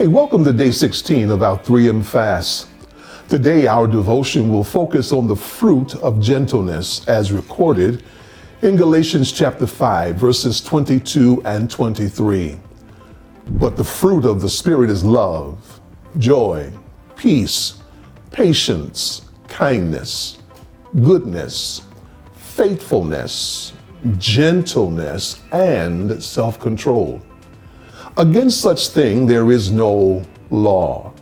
Hey, welcome to day 16 of our 3M fast. Today, our devotion will focus on the fruit of gentleness as recorded in Galatians chapter 5, verses 22 and 23. But the fruit of the Spirit is love, joy, peace, patience, kindness, goodness, faithfulness, gentleness, and self control. Against such thing there is no law.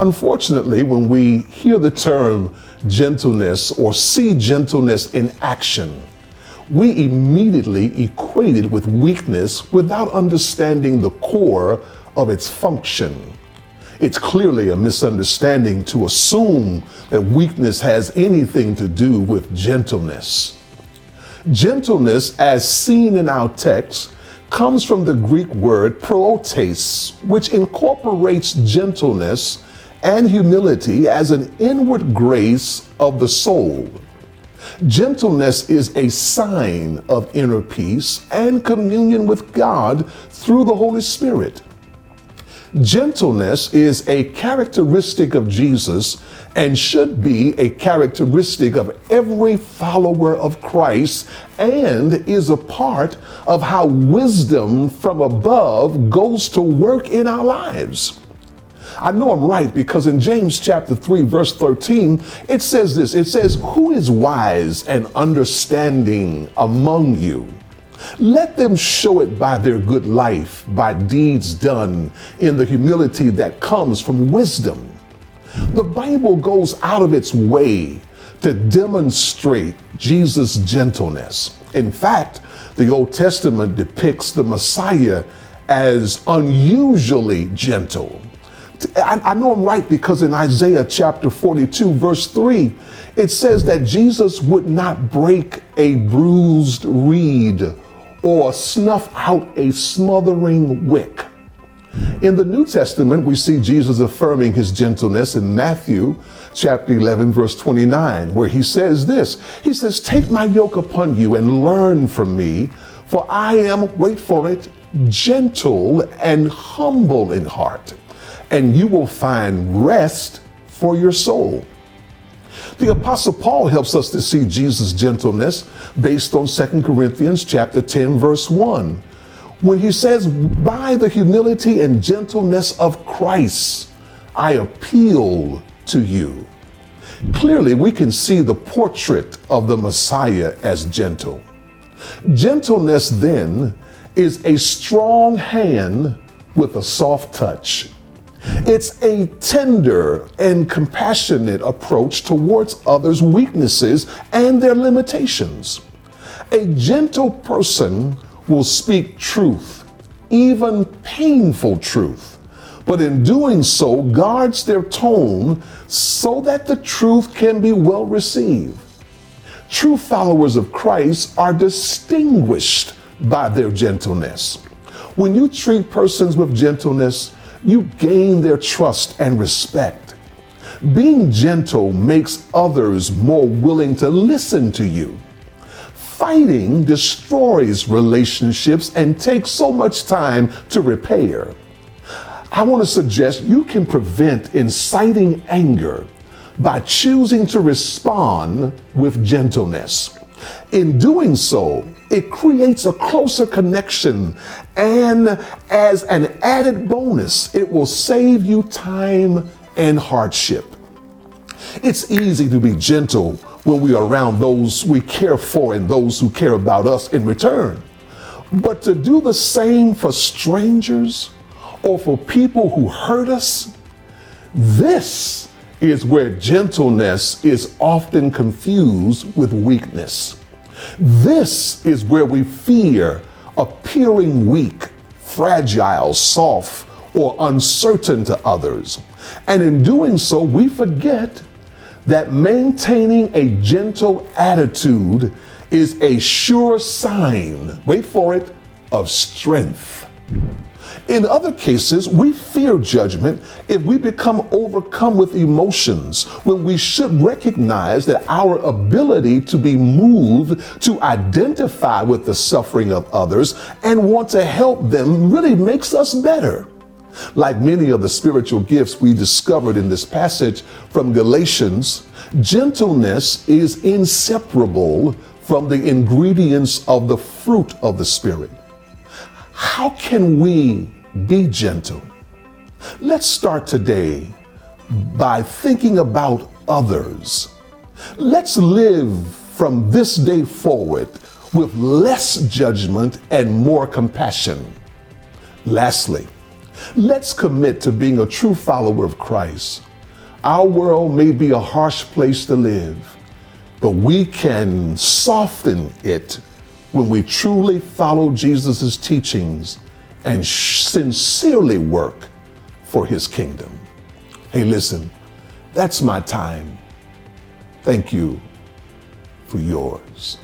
Unfortunately, when we hear the term gentleness or see gentleness in action, we immediately equate it with weakness without understanding the core of its function. It's clearly a misunderstanding to assume that weakness has anything to do with gentleness. Gentleness, as seen in our text, comes from the Greek word praotes, which incorporates gentleness and humility as an inward grace of the soul. Gentleness is a sign of inner peace and communion with God through the Holy Spirit. Gentleness is a characteristic of Jesus and should be a characteristic of every follower of Christ and is a part of how wisdom from above goes to work in our lives. I know I'm right because in James chapter 3, verse 13, it says this it says, Who is wise and understanding among you? Let them show it by their good life, by deeds done in the humility that comes from wisdom. The Bible goes out of its way to demonstrate Jesus' gentleness. In fact, the Old Testament depicts the Messiah as unusually gentle. I, know I'm right because in Isaiah chapter 42, verse 3, it says that Jesus would not break a bruised reed or snuff out a smothering wick. In the New Testament, we see Jesus affirming his gentleness in Matthew chapter 11, verse 29, where he says this He says, Take my yoke upon you and learn from me, for I am, wait for it, gentle and humble in heart, and you will find rest for your soul. The apostle Paul helps us to see Jesus' gentleness based on 2 Corinthians chapter 10 verse 1. When he says, "By the humility and gentleness of Christ, I appeal to you." Clearly, we can see the portrait of the Messiah as gentle. Gentleness then is a strong hand with a soft touch. It's a tender and compassionate approach towards others' weaknesses and their limitations. A gentle person will speak truth, even painful truth, but in doing so guards their tone so that the truth can be well received. True followers of Christ are distinguished by their gentleness. When you treat persons with gentleness, you gain their trust and respect. Being gentle makes others more willing to listen to you. Fighting destroys relationships and takes so much time to repair. I want to suggest you can prevent inciting anger by choosing to respond with gentleness. In doing so, it creates a closer connection. And as an added bonus, it will save you time and hardship. It's easy to be gentle when we are around those we care for and those who care about us in return. But to do the same for strangers or for people who hurt us, this is where gentleness is often confused with weakness. This is where we fear appearing weak, fragile, soft, or uncertain to others. And in doing so, we forget that maintaining a gentle attitude is a sure sign, wait for it, of strength. In other cases, we fear judgment if we become overcome with emotions when we should recognize that our ability to be moved to identify with the suffering of others and want to help them really makes us better. Like many of the spiritual gifts we discovered in this passage from Galatians, gentleness is inseparable from the ingredients of the fruit of the Spirit. How can we be gentle? Let's start today by thinking about others. Let's live from this day forward with less judgment and more compassion. Lastly, let's commit to being a true follower of Christ. Our world may be a harsh place to live, but we can soften it when we truly follow Jesus' teachings and sincerely work for his kingdom. Hey, listen, that's my time. Thank you for yours.